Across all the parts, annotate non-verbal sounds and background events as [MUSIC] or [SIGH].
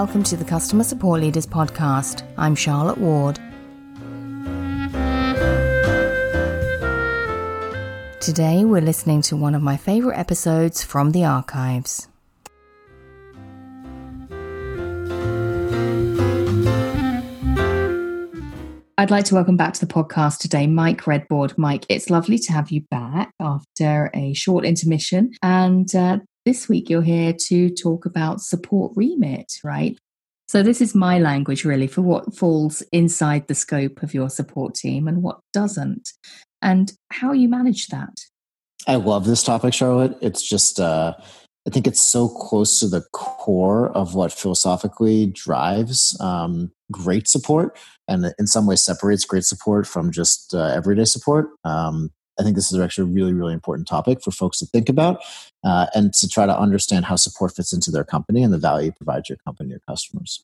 welcome to the Customer Support Leaders Podcast. I'm Charlotte Ward. Today, we're listening to one of my favourite episodes from the archives. I'd like to welcome back to the podcast today Mike Redbord. Mike, it's lovely to have you back after a short intermission. And uh, this week you're here to talk about support remit, right? So, this is my language really for what falls inside the scope of your support team and what doesn't, and how you manage that. I love this topic, Charlotte. It's just, uh, I think it's so close to the core of what philosophically drives um, great support and in some ways separates great support from just uh, everyday support. Um, I think this is actually a really, really important topic for folks to think about uh, and to try to understand how support fits into their company and the value it provides your company or customers.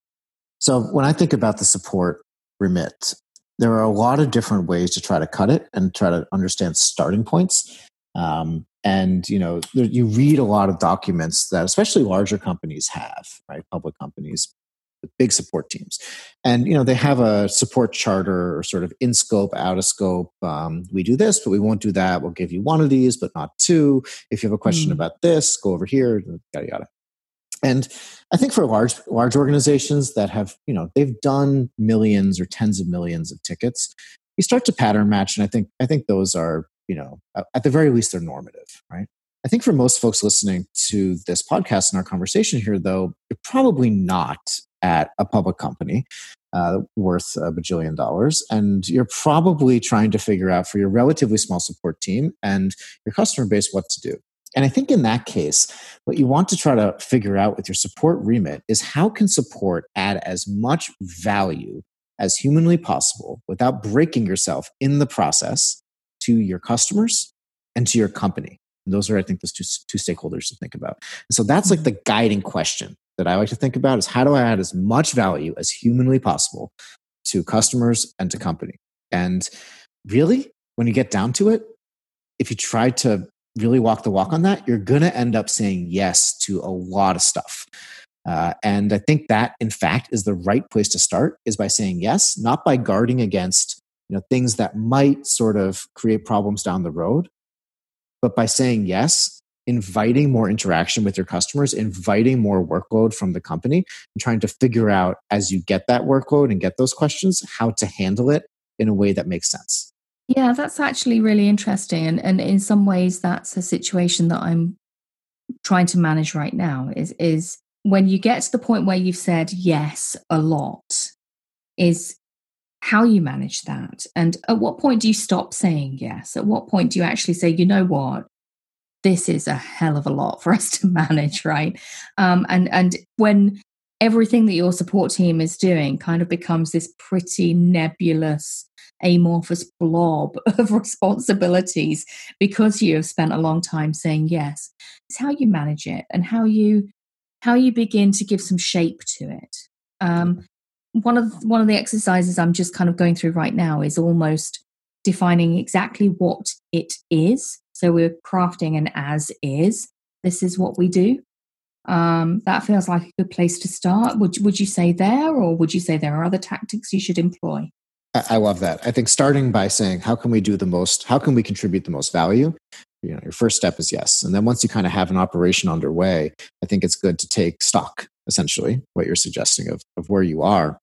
So, when I think about the support remit, there are a lot of different ways to try to cut it and try to understand starting points. Um, and you know, you read a lot of documents that especially larger companies have, right? Public companies, big support teams. And you know they have a support charter or sort of in scope out of scope um, we do this but we won't do that. We'll give you one of these but not two. If you have a question mm. about this go over here yada yada. And i think for large large organizations that have you know they've done millions or tens of millions of tickets you start to pattern match and i think i think those are you know at the very least they're normative right? I think for most folks listening to this podcast and our conversation here, though, you're probably not at a public company uh, worth a bajillion dollars. And you're probably trying to figure out for your relatively small support team and your customer base what to do. And I think in that case, what you want to try to figure out with your support remit is how can support add as much value as humanly possible without breaking yourself in the process to your customers and to your company. And those are, I think, those two, two stakeholders to think about. And so that's like mm-hmm. the guiding question that I like to think about is how do I add as much value as humanly possible to customers and to company? And really, when you get down to it, if you try to really walk the walk on that, you're going to end up saying yes to a lot of stuff. Uh, and I think that, in fact, is the right place to start is by saying yes, not by guarding against you know things that might sort of create problems down the road, but by saying yes inviting more interaction with your customers, inviting more workload from the company, and trying to figure out as you get that workload and get those questions, how to handle it in a way that makes sense. Yeah, that's actually really interesting. And, and in some ways, that's a situation that I'm trying to manage right now is, is when you get to the point where you've said yes a lot, is how you manage that. And at what point do you stop saying yes? At what point do you actually say, you know what? This is a hell of a lot for [LAUGHS] us to manage, right? Um, and and when everything that your support team is doing kind of becomes this pretty nebulous amorphous blob [LAUGHS] of responsibilities because you have spent a long time saying yes it's how you manage it and how you how you begin to give some shape to it um, one of one of the exercises i'm just kind of going through right now is almost defining exactly what it is so we're crafting an as is. This is what we do. Um, that feels like a good place to start. Would would you say there, or would you say there are other tactics you should employ? I love that. I think starting by saying, how can we do the most? How can we contribute the most value? You know, your first step is yes, and then once you kind of have an operation underway, I think it's good to take stock, essentially, what you're suggesting of of where you are,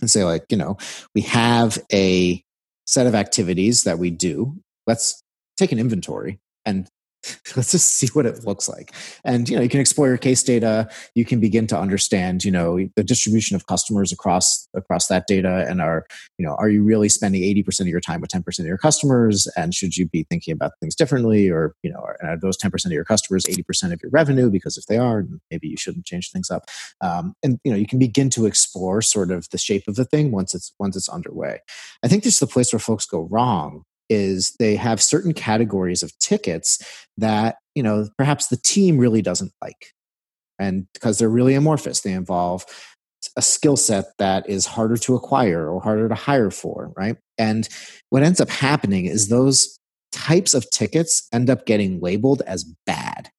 and say like, you know, we have a set of activities that we do. Let's take an inventory and [LAUGHS] let's just see what it looks like. And you know you can explore your case data. You can begin to understand you know the distribution of customers across across that data and are you know are you really spending 80% of your time with 10% of your customers? And should you be thinking about things differently or you know are those 10% of your customers 80% of your revenue because if they are maybe you shouldn't change things up. Um, and you know you can begin to explore sort of the shape of the thing once it's once it's underway. I think this is the place where folks go wrong is they have certain categories of tickets that you know perhaps the team really doesn't like. And because they're really amorphous they involve a skill set that is harder to acquire or harder to hire for right? And what ends up happening is those types of tickets end up getting labeled as bad.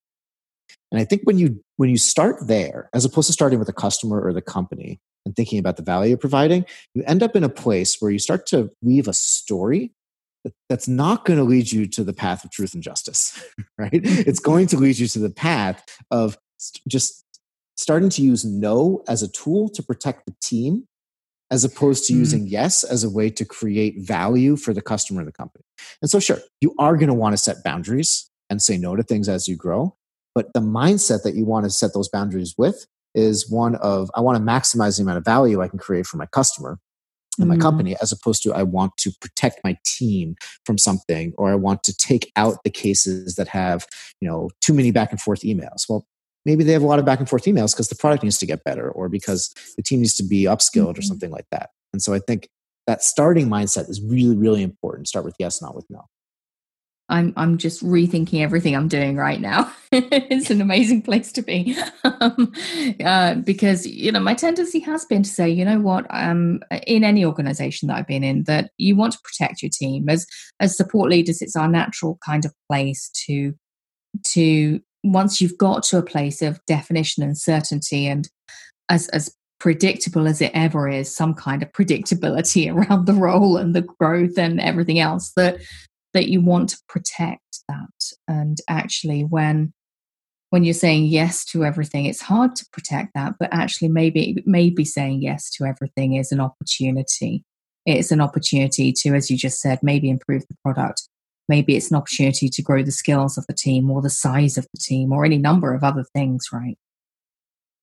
And I think when you when you start there, as opposed to starting with the customer or the company and thinking about the value you're providing, you end up in a place where you start to weave a story that's not going to lead you to the path of truth and justice, [LAUGHS] right? it's going to lead you to the path of just starting to use no as a tool to protect the team as opposed to mm. using yes as a way to create value for the customer and the company. And so, sure, you are going to want to set boundaries and say no to things as you grow. But the mindset that you want to set those boundaries with is one of I want to maximize the amount of value I can create for my customer and my mm. company as opposed to I want to protect my team from something or I want to take out the cases that have, you know, too many back and forth emails. Well, maybe they have a lot of back and forth emails because the product needs to get better or because the team needs to be upskilled mm-hmm. or something like that. And so I think that starting mindset is really, really important. Start with yes, not with no. I'm I'm just rethinking everything I'm doing right now. [LAUGHS] it's an amazing place to be, [LAUGHS] um, uh, because you know my tendency has been to say, you know what, um, in any organisation that I've been in, that you want to protect your team as as support leaders. It's our natural kind of place to to once you've got to a place of definition and certainty, and as as predictable as it ever is, some kind of predictability [LAUGHS] around the role and the growth and everything else that that you want to protect that. And actually when when you're saying yes to everything it's hard to protect that but actually maybe maybe saying yes to everything is an opportunity. It's an opportunity to as you just said maybe improve the product. Maybe it's an opportunity to grow the skills of the team or the size of the team or any number of other things right?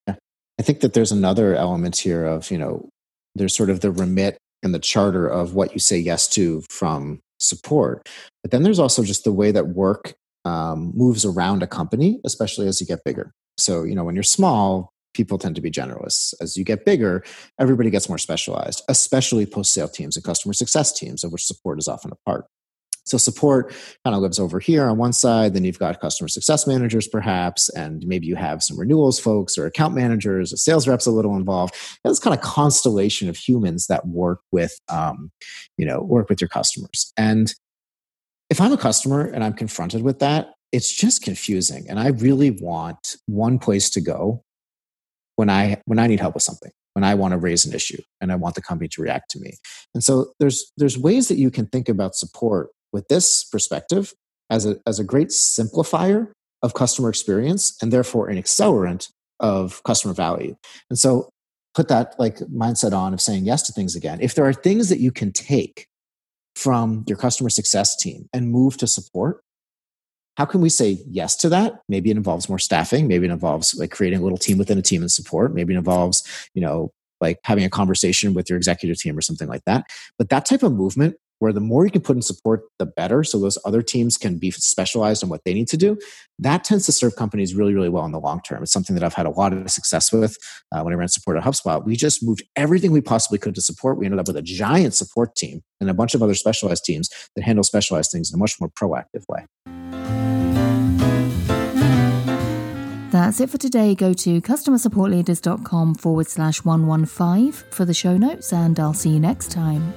Yeah. i think that there's another element here of you know there's sort of the remit and the charter of what you say yes to from support. But then there's also just the way that work um, moves around a company, especially as you get bigger. So, you know, when you're small, people tend to be generalists. As you get bigger, everybody gets more specialized, especially post sale teams and customer success teams, of which support is often a part. So support kind of lives over here on one side. Then you've got customer success managers, perhaps, and maybe you have some renewals folks or account managers, or sales reps a little involved. That's kind of constellation of humans that work with, um, you know, work with your customers. And if I'm a customer and I'm confronted with that, it's just confusing. And I really want one place to go when I when I need help with something when I want to raise an issue and I want the company to react to me. And so there's there's ways that you can think about support with this perspective as a, as a great simplifier of customer experience and therefore an accelerant of customer value. And so put that like mindset on of saying yes to things again. If there are things that you can take from your customer success team and move to support, how can we say yes to that? Maybe it involves more staffing. Maybe it involves like creating a little team within a team and support. Maybe it involves, you know, like having a conversation with your executive team or something like that. But that type of movement where the more you can put in support, the better. So those other teams can be specialized on what they need to do. That tends to serve companies really, really well in the long term. It's something that I've had a lot of success with uh, when I ran support at HubSpot. We just moved everything we possibly could to support. We ended up with a giant support team and a bunch of other specialized teams that handle specialized things in a much more proactive way. That's it for today. Go to customersupportleaders.com forward slash 115 for the show notes, and I'll see you next time.